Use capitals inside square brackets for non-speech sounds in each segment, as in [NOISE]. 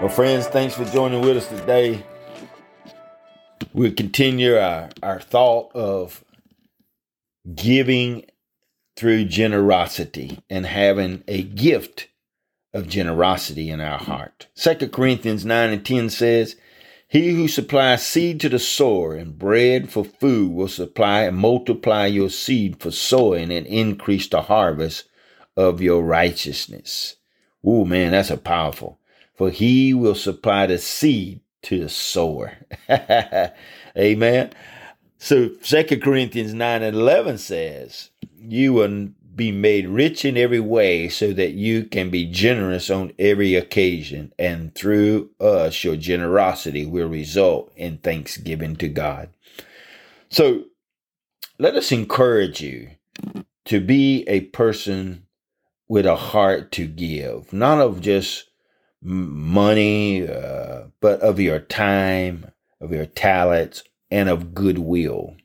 Well, friends, thanks for joining with us today. We'll continue our, our thought of giving through generosity and having a gift of generosity in our heart. Second Corinthians 9 and 10 says, He who supplies seed to the sower and bread for food will supply and multiply your seed for sowing and increase the harvest of your righteousness. Oh man, that's a powerful for he will supply the seed to the sower. [LAUGHS] Amen. So Second Corinthians 9 and 11 says, You will be made rich in every way so that you can be generous on every occasion. And through us, your generosity will result in thanksgiving to God. So let us encourage you to be a person with a heart to give, not of just money, uh, but of your time, of your talents, and of goodwill.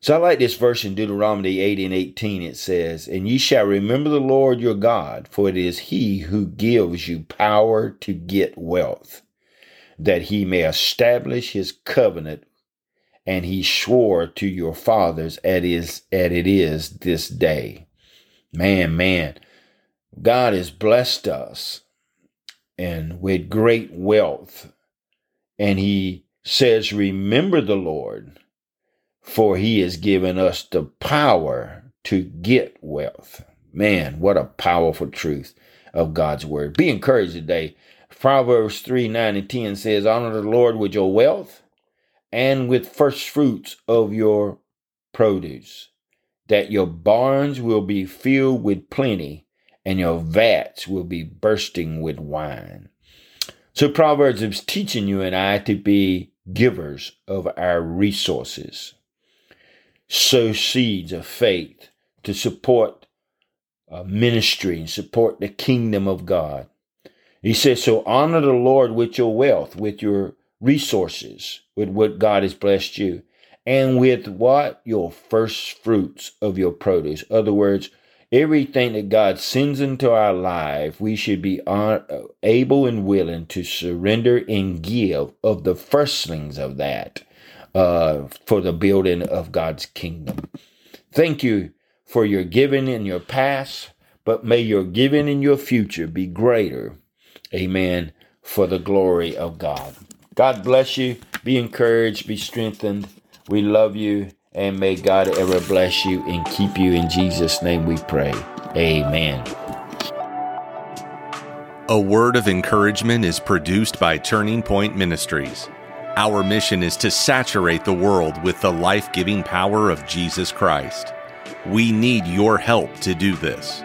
So I like this verse in Deuteronomy 8 and 18. It says, And ye shall remember the Lord your God, for it is he who gives you power to get wealth, that he may establish his covenant, and he swore to your fathers at it is this day. Man, man, God has blessed us and with great wealth. And he says, Remember the Lord, for he has given us the power to get wealth. Man, what a powerful truth of God's word. Be encouraged today. Proverbs 3 9 and 10 says, Honor the Lord with your wealth and with first fruits of your produce, that your barns will be filled with plenty and your vats will be bursting with wine. So Proverbs is teaching you and I to be givers of our resources. Sow seeds of faith to support uh, ministry and support the kingdom of God. He says, so honor the Lord with your wealth, with your resources, with what God has blessed you, and with what? Your first fruits of your produce. Other words, everything that God sends into our life, we should be able and willing to surrender and give of the firstlings of that uh, for the building of God's kingdom. Thank you for your giving in your past, but may your giving in your future be greater. Amen. For the glory of God. God bless you. Be encouraged. Be strengthened. We love you. And may God ever bless you and keep you. In Jesus' name we pray. Amen. A word of encouragement is produced by Turning Point Ministries. Our mission is to saturate the world with the life giving power of Jesus Christ. We need your help to do this.